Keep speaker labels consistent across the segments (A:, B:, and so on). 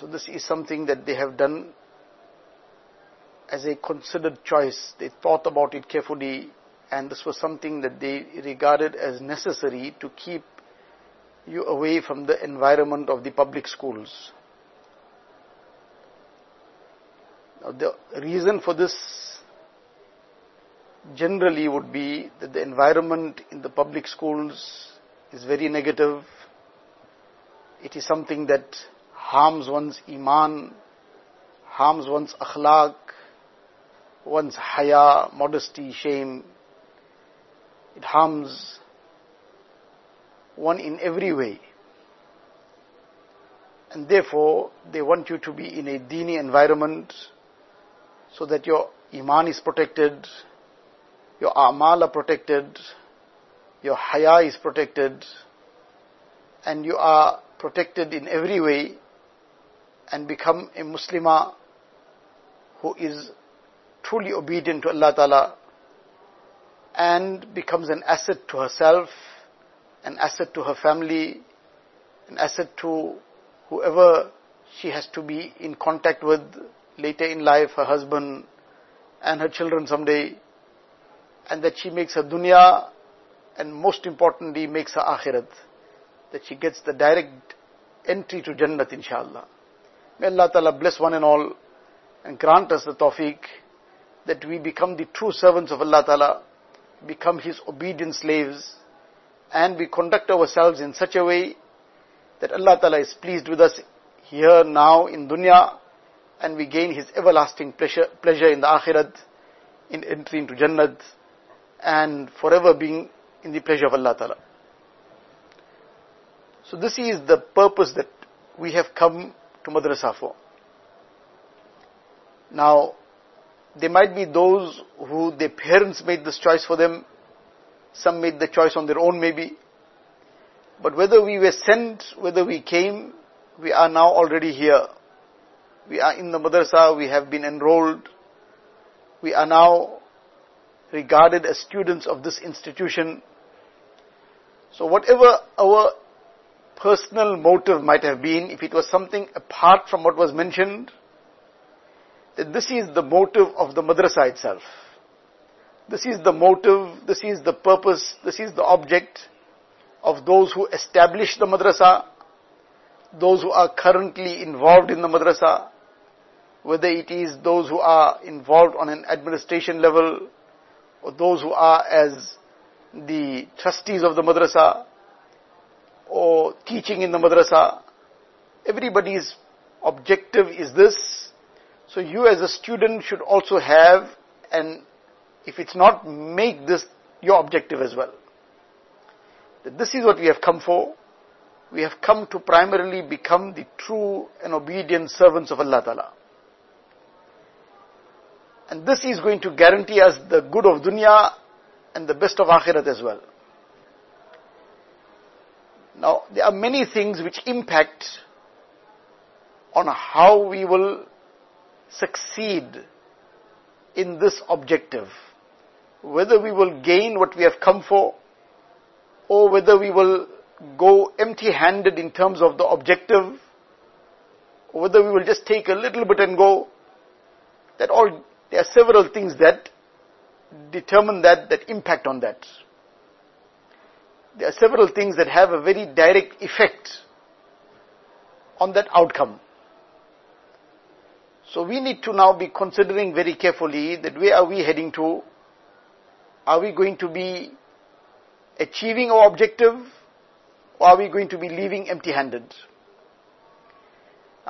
A: So this is something that they have done as a considered choice. They thought about it carefully and this was something that they regarded as necessary to keep you away from the environment of the public schools. Now the reason for this generally would be that the environment in the public schools is very negative. It is something that harms one's iman, harms one's akhlaq, one's haya, modesty, shame. It harms one in every way. And therefore, they want you to be in a dini environment so that your iman is protected, your amal are protected, your haya is protected, and you are protected in every way and become a Muslimah who is truly obedient to Allah Ta'ala and becomes an asset to herself, an asset to her family, an asset to whoever she has to be in contact with later in life, her husband and her children someday, and that she makes her dunya and most importantly makes her akhirat, that she gets the direct entry to Jannat inshallah. May Allah Ta'ala bless one and all and grant us the tawfiq that we become the true servants of Allah Ta'ala, become His obedient slaves, and we conduct ourselves in such a way that Allah Ta'ala is pleased with us here, now, in dunya, and we gain His everlasting pleasure, pleasure in the akhirat, in entry into Jannat, and forever being in the pleasure of Allah Ta'ala. So this is the purpose that we have come to madrasa for. Now, there might be those who their parents made this choice for them. Some made the choice on their own maybe. But whether we were sent, whether we came, we are now already here. We are in the madrasa, we have been enrolled. We are now regarded as students of this institution. So whatever our personal motive might have been, if it was something apart from what was mentioned, that this is the motive of the madrasa itself. This is the motive, this is the purpose, this is the object of those who establish the madrasa, those who are currently involved in the madrasa, whether it is those who are involved on an administration level, or those who are as the trustees of the madrasa, or teaching in the madrasa. Everybody's objective is this, so you as a student should also have, and if it's not, make this your objective as well. That this is what we have come for. We have come to primarily become the true and obedient servants of Allah Ta'ala. And this is going to guarantee us the good of dunya and the best of akhirat as well. Now, there are many things which impact on how we will succeed in this objective, whether we will gain what we have come for, or whether we will go empty handed in terms of the objective, or whether we will just take a little bit and go, that all, there are several things that determine that, that impact on that. There are several things that have a very direct effect on that outcome. So we need to now be considering very carefully that where are we heading to? Are we going to be achieving our objective or are we going to be leaving empty handed?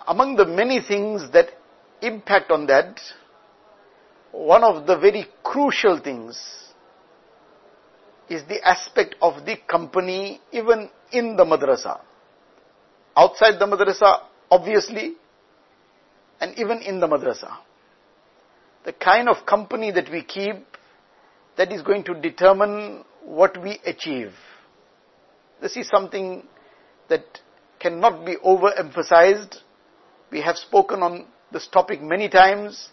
A: Among the many things that impact on that, one of the very crucial things is the aspect of the company even in the madrasa. Outside the madrasa, obviously, and even in the madrasa. The kind of company that we keep, that is going to determine what we achieve. This is something that cannot be overemphasized. We have spoken on this topic many times,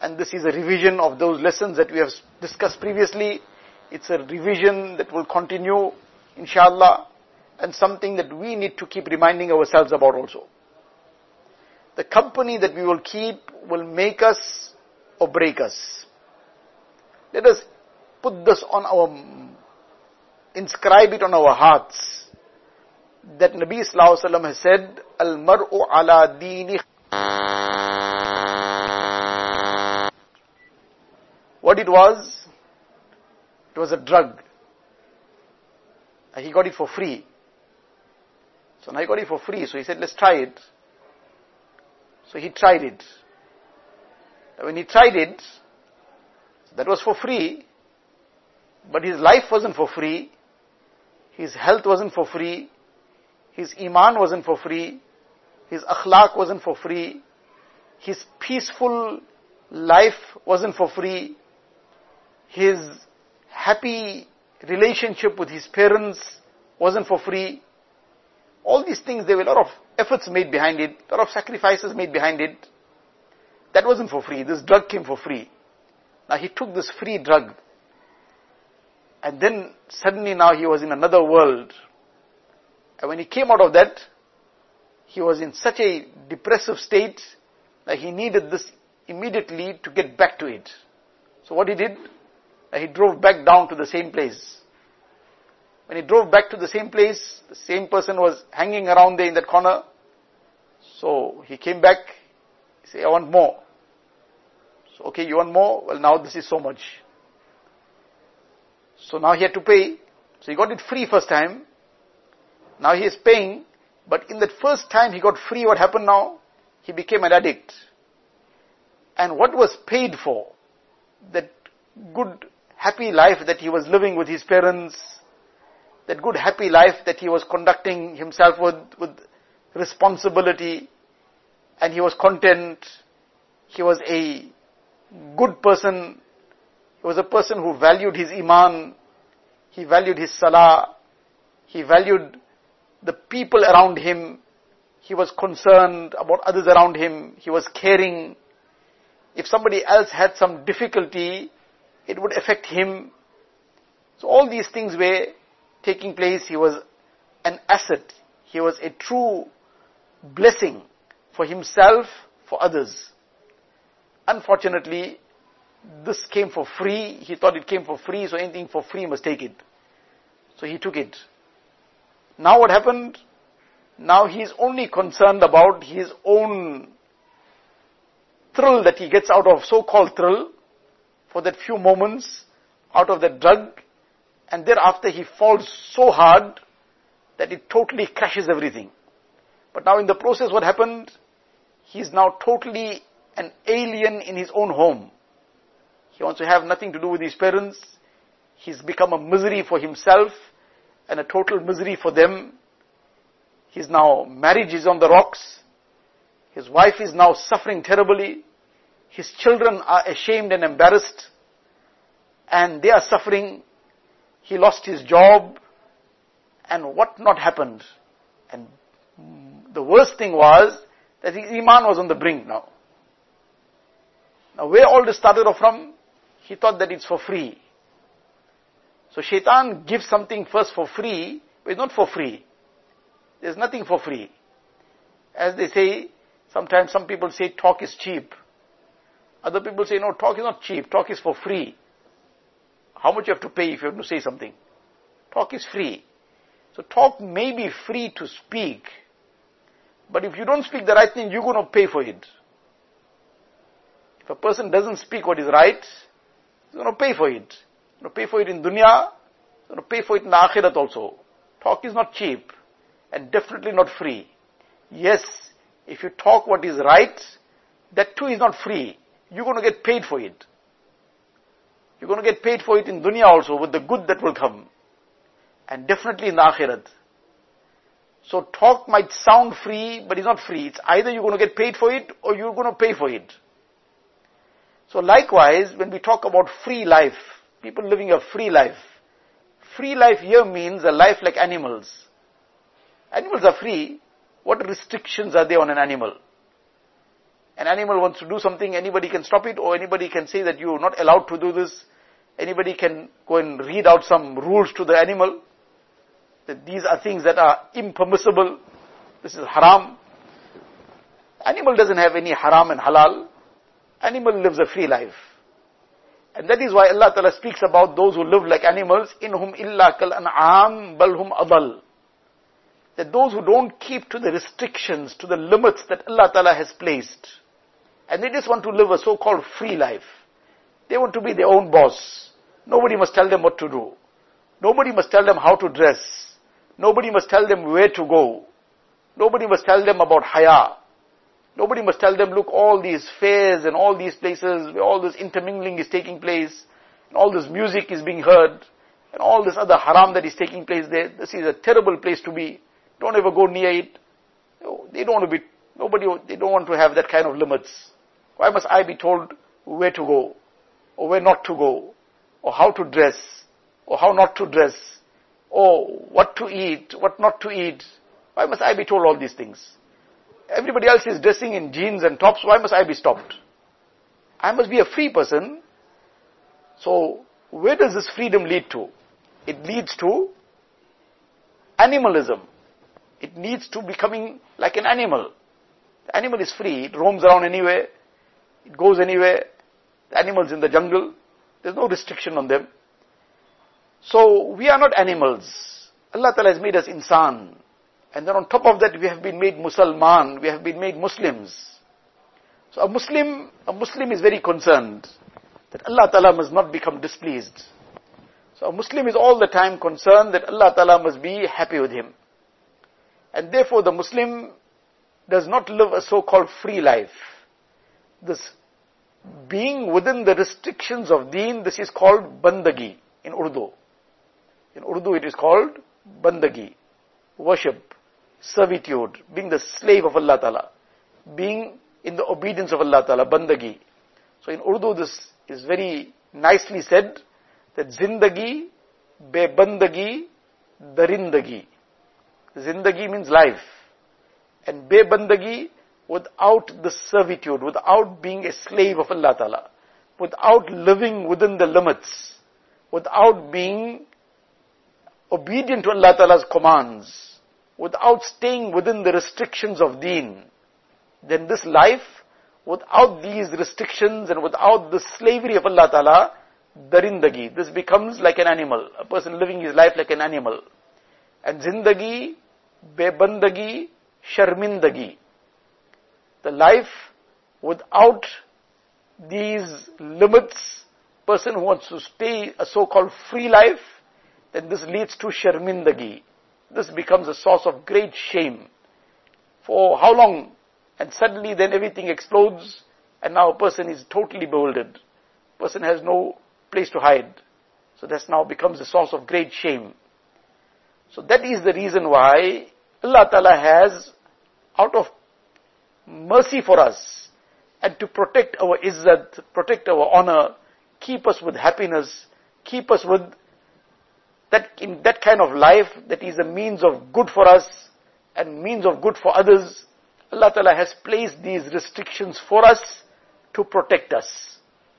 A: and this is a revision of those lessons that we have discussed previously. It's a revision that will continue, inshallah, and something that we need to keep reminding ourselves about also. the company that we will keep will make us or break us. Let us put this on our, inscribe it on our hearts. That Nabi Sallallahu Alaihi Wasallam has said, Al-mar'u ala dini What it was? It was a drug. He got it for free. So now he got it for free. So he said, let's try it. So he tried it. When he tried it, that was for free. But his life wasn't for free. His health wasn't for free. His iman wasn't for free. His akhlaq wasn't for free. His peaceful life wasn't for free. His happy relationship with his parents wasn't for free. All these things, there were a lot of efforts made behind it, a lot of sacrifices made behind it. That wasn't for free. This drug came for free. Now he took this free drug. And then suddenly now he was in another world. And when he came out of that, he was in such a depressive state that he needed this immediately to get back to it. So what he did, he drove back down to the same place. When he drove back to the same place, the same person was hanging around there in that corner. So he came back, he said, I want more. So, okay, you want more? Well, now this is so much. So now he had to pay. So he got it free first time. Now he is paying. But in that first time he got free, what happened now? He became an addict. And what was paid for? That good, happy life that he was living with his parents, that good, happy life that he was conducting himself with, with responsibility, and he was content. He was a good person. He was a person who valued his iman. He valued his salah. He valued the people around him. He was concerned about others around him. He was caring. If somebody else had some difficulty, it would affect him. So all these things were taking place. He was an asset. He was a true blessing for himself, for others. Unfortunately, this came for free. He thought it came for free, so anything for free must take it. So he took it. Now what happened? Now he is only concerned about his own thrill that he gets out of so-called thrill for that few moments out of that drug and thereafter he falls so hard that it totally crashes everything. But now in the process what happened? He is now totally an alien in his own home. He wants to have nothing to do with his parents. He's become a misery for himself and a total misery for them. His now marriage is on the rocks. His wife is now suffering terribly. His children are ashamed and embarrassed. And they are suffering. He lost his job. And what not happened? And the worst thing was that his iman was on the brink now. Now where all this started off from? He thought that it's for free. So shaitan gives something first for free, but it's not for free. There's nothing for free. As they say, sometimes some people say talk is cheap. Other people say, no, talk is not cheap, talk is for free. How much you have to pay if you have to say something? Talk is free. So talk may be free to speak, but if you don't speak the right thing, you're going to pay for it. If a person doesn't speak what is right, he's going to pay for it. He's going to pay for it in dunya, he's going to pay for it in akhirat also. Talk is not cheap and definitely not free. Yes, if you talk what is right, that too is not free. You're going to get paid for it. You're going to get paid for it in dunya also with the good that will come. And definitely in the akhirat. So talk might sound free, but it's not free. It's either you're going to get paid for it or you're going to pay for it. So likewise, when we talk about free life, people living a free life, free life here means a life like animals. Animals are free. What restrictions are there on an animal? An animal wants to do something, anybody can stop it, or anybody can say that you are not allowed to do this. Anybody can go and read out some rules to the animal. That these are things that are impermissible. This is haram. Animal doesn't have any haram and halal. Animal lives a free life. And that is why Allah Ta'ala speaks about those who live like animals, in whom illa kal an'am balhum adal. That those who don't keep to the restrictions, to the limits that Allah Ta'ala has placed, and they just want to live a so-called free life. They want to be their own boss. Nobody must tell them what to do. Nobody must tell them how to dress. Nobody must tell them where to go. Nobody must tell them about haya. Nobody must tell them, look, all these fairs and all these places where all this intermingling is taking place, and all this music is being heard, and all this other haram that is taking place there. This is a terrible place to be. Don't ever go near it. They don't want to be, nobody, they don't want to have that kind of limits. Why must I be told where to go, or where not to go, or how to dress, or how not to dress, or what to eat, what not to eat? Why must I be told all these things? Everybody else is dressing in jeans and tops. Why must I be stopped? I must be a free person. So, where does this freedom lead to? It leads to animalism. It leads to becoming like an animal. The animal is free. It roams around anywhere. It goes anywhere. The animals in the jungle. There's no restriction on them. So, we are not animals. Allah Ta'ala has made us insan. And then on top of that, we have been made Musalman, we have been made Muslims. So a Muslim, a Muslim is very concerned that Allah Ta'ala must not become displeased. So a Muslim is all the time concerned that Allah Ta'ala must be happy with him. And therefore the Muslim does not live a so-called free life. This being within the restrictions of deen, this is called bandagi in Urdu. In Urdu it is called bandagi, worship servitude, being the slave of Allah Ta'ala, being in the obedience of Allah Ta'ala, bandagi. So in Urdu this is very nicely said that zindagi, be bandagi, darindagi. Zindagi means life. And be bandagi without the servitude, without being a slave of Allah Ta'ala, without living within the limits, without being obedient to Allah Ta'ala's commands, without staying within the restrictions of deen, then this life, without these restrictions and without the slavery of Allah Ta'ala, darindagi, this becomes like an animal, a person living his life like an animal. And zindagi, bebandagi, sharmindagi. The life without these limits, person who wants to stay a so-called free life, then this leads to sharmindagi this becomes a source of great shame. For how long? And suddenly then everything explodes and now a person is totally bewildered. Person has no place to hide. So this now becomes a source of great shame. So that is the reason why Allah Ta'ala has, out of mercy for us, and to protect our izzat, protect our honor, keep us with happiness, keep us with that in that kind of life that is a means of good for us and means of good for others, Allah Ta'ala has placed these restrictions for us to protect us.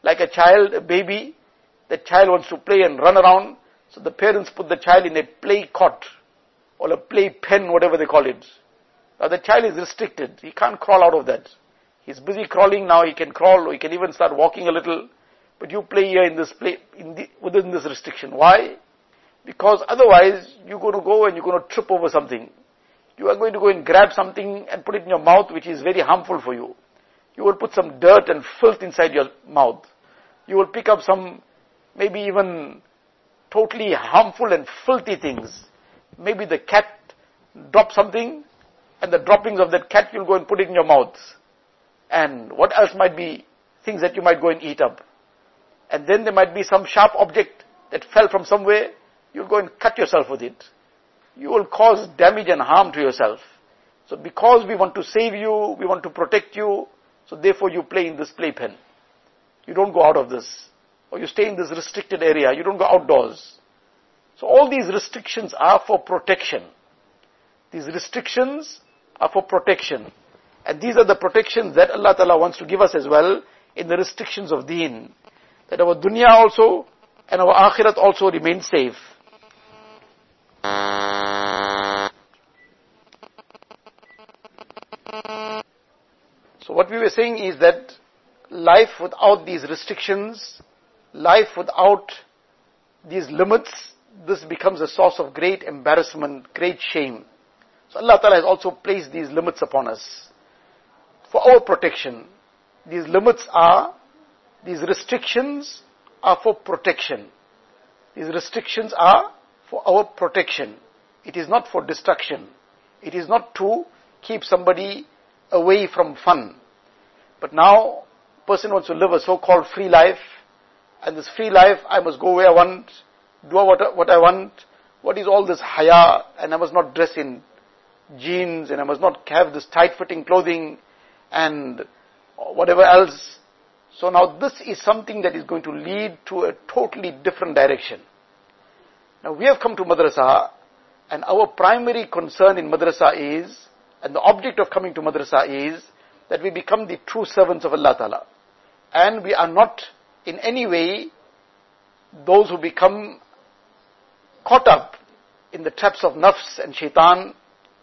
A: Like a child, a baby, the child wants to play and run around, so the parents put the child in a play cot or a play pen, whatever they call it. The child is restricted. He can't crawl out of that. He's busy crawling now. He can crawl or he can even start walking a little. But you play here in this play, in the, within this restriction. Why? Because otherwise, you're going to go and you're going to trip over something. You are going to go and grab something and put it in your mouth, which is very harmful for you. You will put some dirt and filth inside your mouth. You will pick up some, maybe even totally harmful and filthy things. Maybe the cat dropped something, and the droppings of that cat, you'll go and put it in your mouth. And what else might be things that you might go and eat up? And then there might be some sharp object that fell from somewhere, you'll go and cut yourself with it. You will cause damage and harm to yourself. So because we want to save you, we want to protect you, so therefore you play in this playpen. You don't go out of this. Or you stay in this restricted area, you don't go outdoors. So all these restrictions are for protection. These restrictions are for protection. And these are the protections that Allah Ta'ala wants to give us as well in the restrictions of deen. That our dunya also and our akhirat also remain safe. So what we were saying is that life without these restrictions, life without these limits, this becomes a source of great embarrassment, great shame. So Allah Ta'ala has also placed these limits upon us for our protection. These limits are, these restrictions are for protection. These restrictions are for our protection. It is not for destruction. It is not to keep somebody away from fun. But now, person wants to live a so-called free life, and this free life, I must go where I want, do what, I want. What is all this haya, and I must not dress in jeans, and I must not have this tight-fitting clothing, and whatever else. So now this is something that is going to lead to a totally different direction. Now we have come to madrasa, and our primary concern in madrasa is, and the object of coming to madrasa is, that we become the true servants of Allah Ta'ala. And we are not in any way those who become caught up in the traps of nafs and shaitan,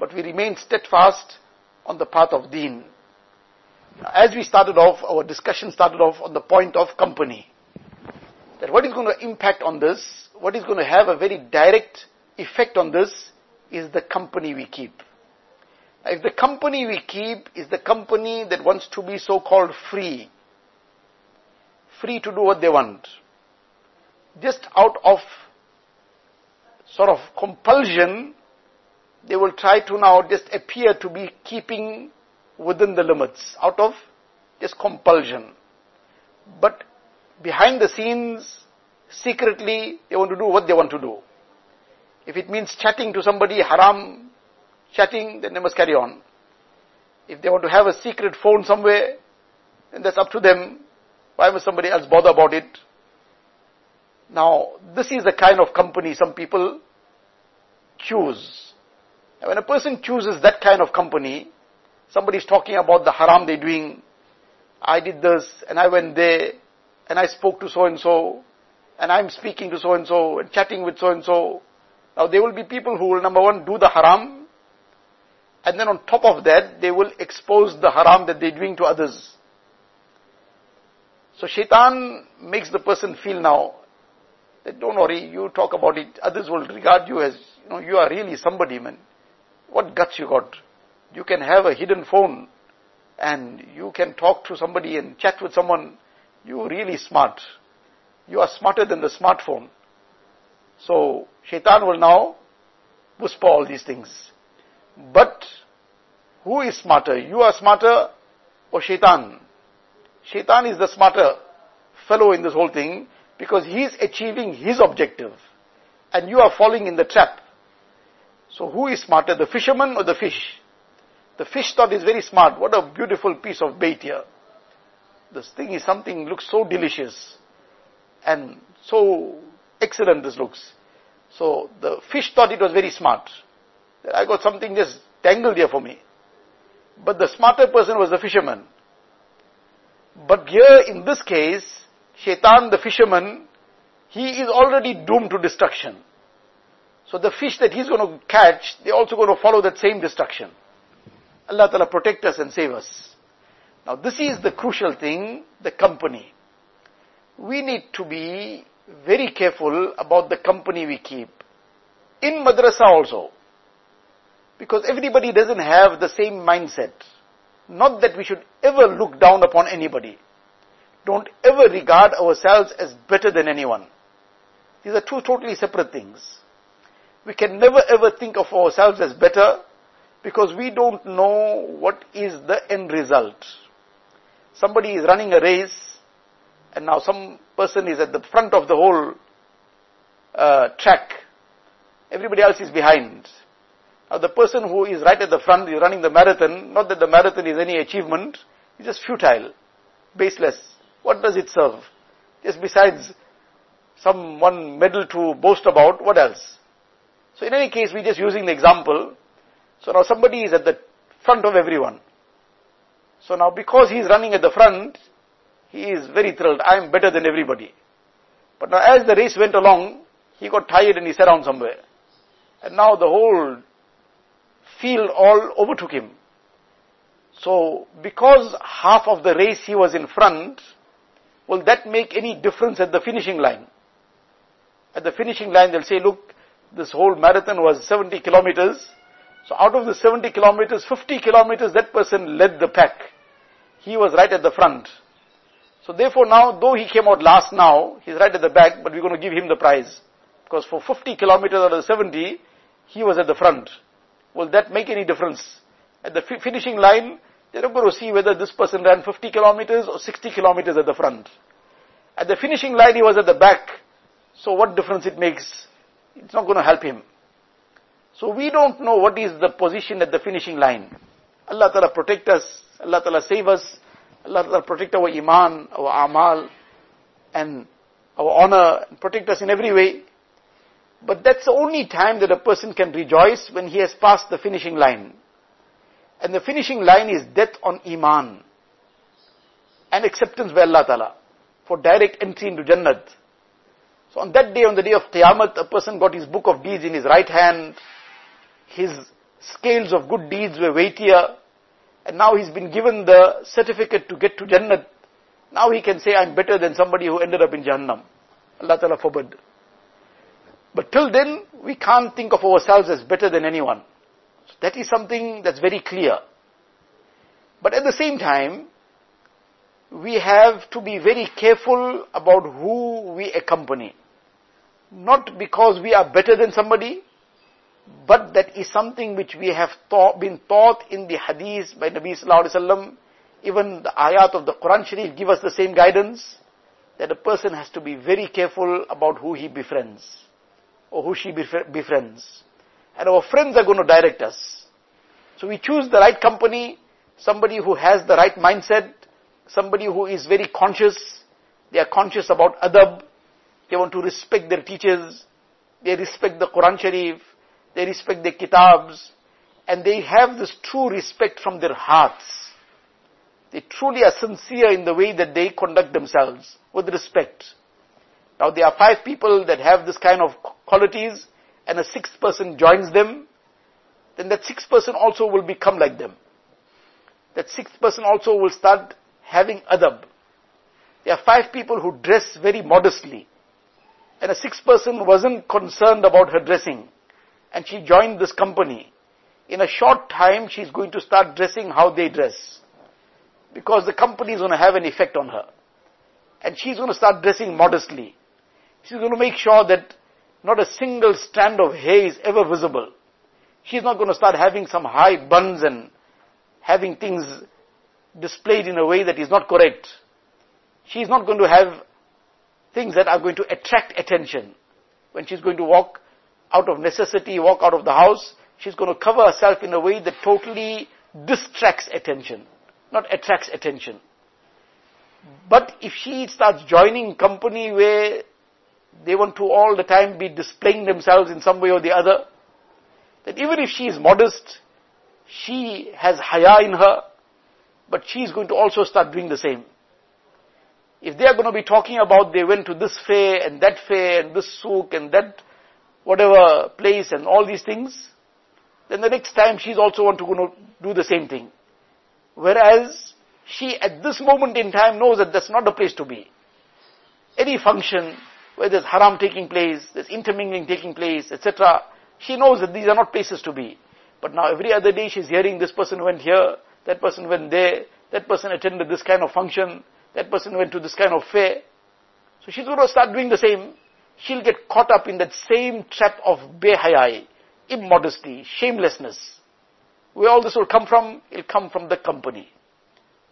A: but we remain steadfast on the path of deen. As we started off, our discussion started off on the point of company. That what is going to impact on this, what is going to have a very direct effect on this is the company we keep. If the company we keep is the company that wants to be so-called free, free to do what they want, just out of sort of compulsion, they will try to now just appear to be keeping within the limits, out of just compulsion. But behind the scenes, secretly, they want to do what they want to do. If it means chatting to somebody, haram chatting, then they must carry on. If they want to have a secret phone somewhere, then that's up to them. Why must somebody else bother about it? Now, this is the kind of company some people choose. When a person chooses that kind of company, somebody is talking about the haram they're doing. I did this, and I went there, and I spoke to so and so, and I'm speaking to so and so, and chatting with so and so. Now, there will be people who will, number one, do the haram, and then on top of that, they will expose the haram that they're doing to others. So shaitan makes the person feel now that don't worry, you talk about it, others will regard you as, you know, you are really somebody, man. What guts you got? You can have a hidden phone and you can talk to somebody and chat with someone. You're really smart. You are smarter than the smartphone. So shaitan will now whisper all these things. But who is smarter? You are smarter or shaitan? Shaitan is the smarter fellow in this whole thing because he is achieving his objective and you are falling in the trap. So who is smarter, the fisherman or the fish? The fish thought is very smart. What a beautiful piece of bait here. This thing is something looks so delicious and so excellent this looks. So the fish thought it was very smart. I got something just tangled here for me. But the smarter person was the fisherman. But here in this case, Shaitan, the fisherman, he is already doomed to destruction. So the fish that he's going to catch, they're also going to follow that same destruction. Allah Ta'ala protect us and save us. Now this is the crucial thing, the company. We need to be very careful about the company we keep. In madrasa also. Because everybody doesn't have the same mindset. Not that we should ever look down upon anybody. Don't ever regard ourselves as better than anyone. These are two totally separate things. We can never ever think of ourselves as better because we don't know what is the end result. Somebody is running a race and now some person is at the front of the whole uh, track. Everybody else is behind. Now the person who is right at the front is running the marathon, not that the marathon is any achievement, it's just futile, baseless. What does it serve? Just besides some one medal to boast about, what else? So in any case, we're just using the example. So now somebody is at the front of everyone. So now because he's running at the front, he is very thrilled. I am better than everybody. But now as the race went along, he got tired and he sat down somewhere. And now the whole field all overtook him. So, because half of the race he was in front, will that make any difference at the finishing line? At the finishing line, they'll say, look, this whole marathon was 70 kilometers. So out of the 70 kilometers, 50 kilometers, that person led the pack. He was right at the front. So therefore now, though he came out last now, he's right at the back, but we're going to give him the prize. Because for 50 kilometers out of the 70, he was at the front. Will that make any difference? At the finishing line, they're not going to see whether this person ran 50 kilometers or 60 kilometers at the front. At the finishing line, he was at the back. So what difference it makes? It's not going to help him. So we don't know what is the position at the finishing line. Allah Ta'ala protect us. Allah Ta'ala save us. Allah Ta'ala protect our iman, our amal, and our honor, and protect us in every way. But that's the only time that a person can rejoice when he has passed the finishing line. And the finishing line is death on iman. And acceptance by Allah Ta'ala. For direct entry into Jannat. So on that day, on the day of Qiyamah, a person got his book of deeds in his right hand. His scales of good deeds were weightier. And now he's been given the certificate to get to Jannah. Now he can say, I'm better than somebody who ended up in Jahannam. Allah Ta'ala forbid. But till then, we can't think of ourselves as better than anyone. So that is something that's very clear. But at the same time, we have to be very careful about who we accompany. Not because we are better than somebody, but that is something which we have taught, been taught in the hadith by Nabi Sallallahu Alaihi Wasallam. Even the ayat of the Quran Sharif give us the same guidance that a person has to be very careful about who he befriends or who she befriends. And our friends are going to direct us. So we choose the right company, somebody who has the right mindset, somebody who is very conscious, they are conscious about adab, they want to respect their teachers, they respect the Quran Sharif, they respect the kitabs, and they have this true respect from their hearts. They truly are sincere in the way that they conduct themselves with respect. Now there are five people that have this kind of qualities and a sixth person joins them, then that sixth person also will become like them. That sixth person also will start having adab. There are five people who dress very modestly. And a sixth person wasn't concerned about her dressing and she joined this company, in a short time she's going to start dressing how they dress. Because the company is going to have an effect on her. And she's going to start dressing modestly. She's going to make sure that not a single strand of hair is ever visible. She's not going to start having some high buns and having things displayed in a way that is not correct. She's not going to have things that are going to attract attention. When she's going to walk, out of necessity walk out of the house, she's going to cover herself in a way that totally distracts attention, not attracts attention. But if she starts joining company where they want to all the time be displaying themselves in some way or the other, that even if she is modest, she has haya in her, but she is going to also start doing the same. If they are going to be talking about they went to this fair and that fair and this souk and that whatever place and all these things, then the next time she's also want to go do the same thing. Whereas she at this moment in time knows that that's not the place to be. Any function where there's haram taking place, there's intermingling taking place, etc. She knows that these are not places to be. But now every other day she's hearing this person went here, that person went there, that person attended this kind of function, that person went to this kind of fair. So she's going to start doing the same she'll get caught up in that same trap of behayai, immodesty, shamelessness. Where all this will come from? It'll come from the company.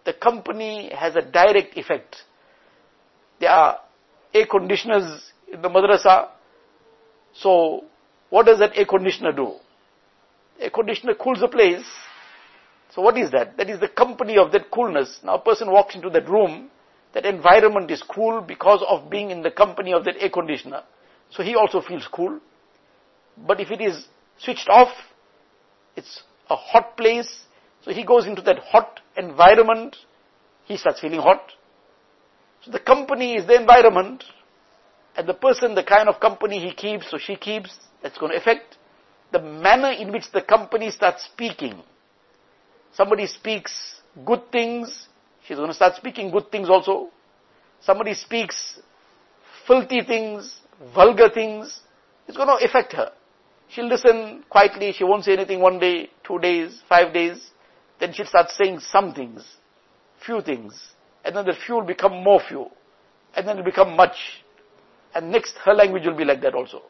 A: The company has a direct effect. There are air conditioners in the madrasa. So, what does that air conditioner do? Air conditioner cools the place. So what is that? That is the company of that coolness. Now a person walks into that room, that environment is cool because of being in the company of that air conditioner. So he also feels cool. But if it is switched off, it's a hot place, so he goes into that hot environment, he starts feeling hot. So the company is the environment, and the person, the kind of company he keeps or she keeps, that's going to affect the manner in which the company starts speaking. Somebody speaks good things, she's going to start speaking good things also. Somebody speaks filthy things, vulgar things, it's going to affect her. She'll listen quietly, she won't say anything one day, two days, five days, then she'll start saying some things, few things, and then the few will become more few, and then it'll become much, and next her language will be like that also.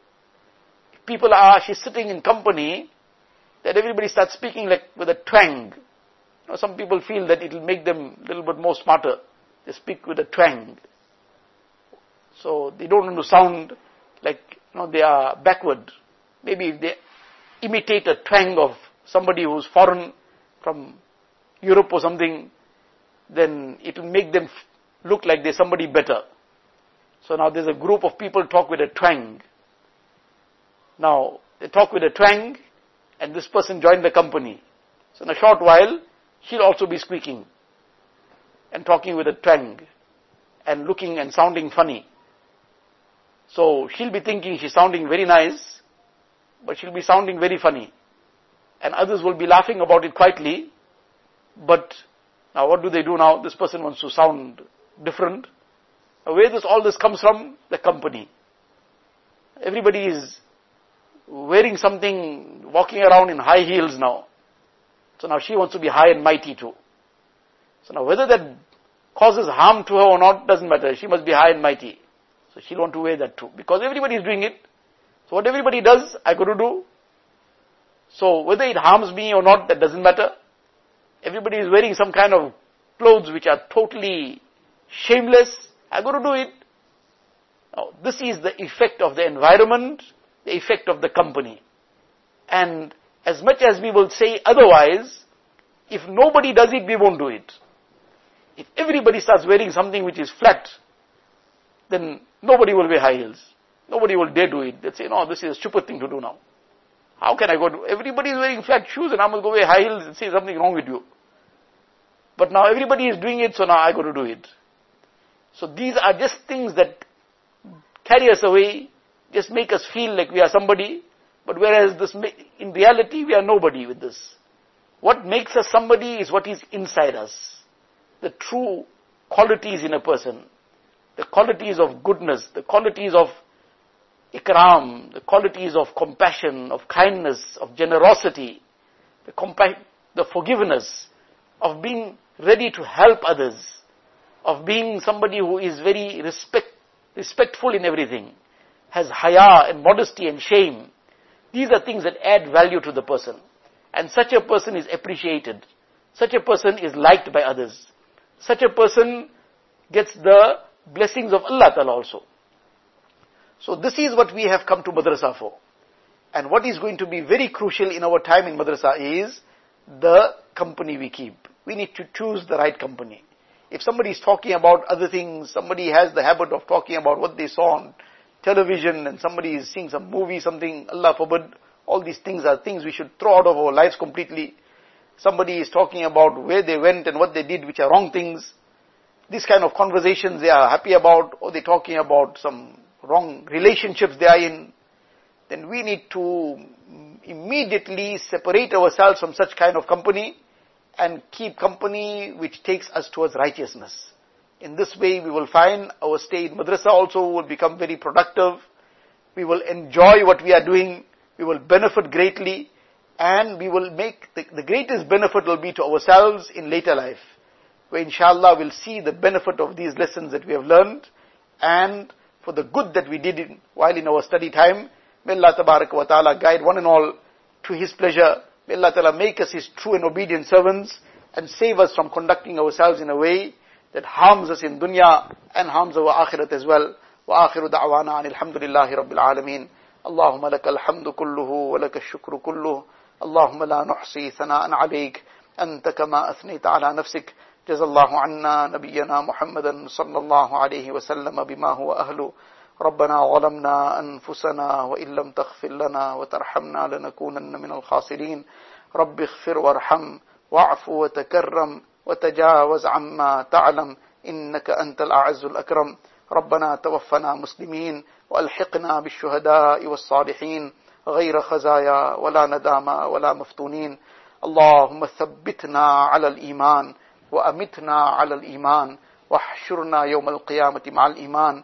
A: People are, she's sitting in company, that everybody starts speaking like with a twang. Some people feel that it'll make them a little bit more smarter. They speak with a twang. So they don't want to sound like, you know, they are backward. Maybe if they imitate a twang of somebody who's foreign from Europe or something, then it will make them look like they're somebody better. So now there's a group of people talk with a twang. Now, they talk with a twang, and this person joined the company. So in a short while, she'll also be squeaking and talking with a twang and looking and sounding funny. So she'll be thinking she's sounding very nice, but she'll be sounding very funny. And others will be laughing about it quietly, but now what do they do now? This person wants to sound different. Where does all this comes from? The company. Everybody is wearing something, walking around in high heels now. So now she wants to be high and mighty too. So now whether that causes harm to her or not doesn't matter. She must be high and mighty. So she'll want to wear that too. Because everybody is doing it. So what everybody does, I got to do. So whether it harms me or not, that doesn't matter. Everybody is wearing some kind of clothes which are totally shameless. I got to do it. Now, this is the effect of the environment the effect of the company. And as much as we will say otherwise, if nobody does it, we won't do it. If everybody starts wearing something which is flat, then nobody will wear high heels. Nobody will dare do it. They'll say, no, this is a stupid thing to do now. How can I go to, everybody is wearing flat shoes and i'm must go wear high heels and say something wrong with you. But now everybody is doing it, so now I got to do it. So these are just things that carry us away just make us feel like we are somebody, but whereas this, in reality, we are nobody with this. What makes us somebody is what is inside us. The true qualities in a person. The qualities of goodness, the qualities of ikram, the qualities of compassion, of kindness, of generosity, the, compa- the forgiveness, of being ready to help others, of being somebody who is very respect, respectful in everything, has haya and modesty and shame. These are things that add value to the person. And such a person is appreciated. Such a person is liked by others. Such a person gets the blessings of Allah Ta'ala also. So this is what we have come to madrasa for. And what is going to be very crucial in our time in madrasa is the company we keep. We need to choose the right company. If somebody is talking about other things, somebody has the habit of talking about what they saw on television and somebody is seeing some movie, something, Allah forbid, all these things are things we should throw out of our lives completely. Somebody is talking about where they went and what they did, which are wrong things. These kind of conversations they are happy about, or they're talking about some wrong relationships they are in, then we need to mm, immediately separate ourselves from such kind of company and keep company which takes us towards righteousness. In this way, we will find our stay in madrasa also will become very productive. We will enjoy what we are doing. We will benefit greatly. And we will make, the, the greatest benefit will be to ourselves in later life. Where inshallah we'll see the benefit of these lessons that we have learned. And for the good that we did in, while in our study time, may Allah wa ta'ala guide one and all to His pleasure. May Allah ta'ala make us His true and obedient servants and save us from conducting ourselves in a way that harms us in dunya and harms our akhirat as well. وآخر دعوانا عن الحمد لله رب العالمين اللهم لك الحمد كله ولك الشكر كله اللهم لا نحصي ثناء عليك أنت كما أثنيت على نفسك جزا الله عنا نبينا محمدا صلى الله عليه وسلم بما هو أهله ربنا ظلمنا أنفسنا وإن لم تغفر لنا وترحمنا لنكونن من الخاسرين رب اغفر وارحم واعف وتكرم وتجاوز عما تعلم إنك أنت الأعز الأكرم. ربنا توفنا مسلمين وألحقنا بالشهداء والصالحين. غير خزايا ولا ندامى ولا مفتونين. اللهم ثبتنا على الإيمان وأمتنا على الإيمان. واحشرنا يوم القيامة مع الإيمان.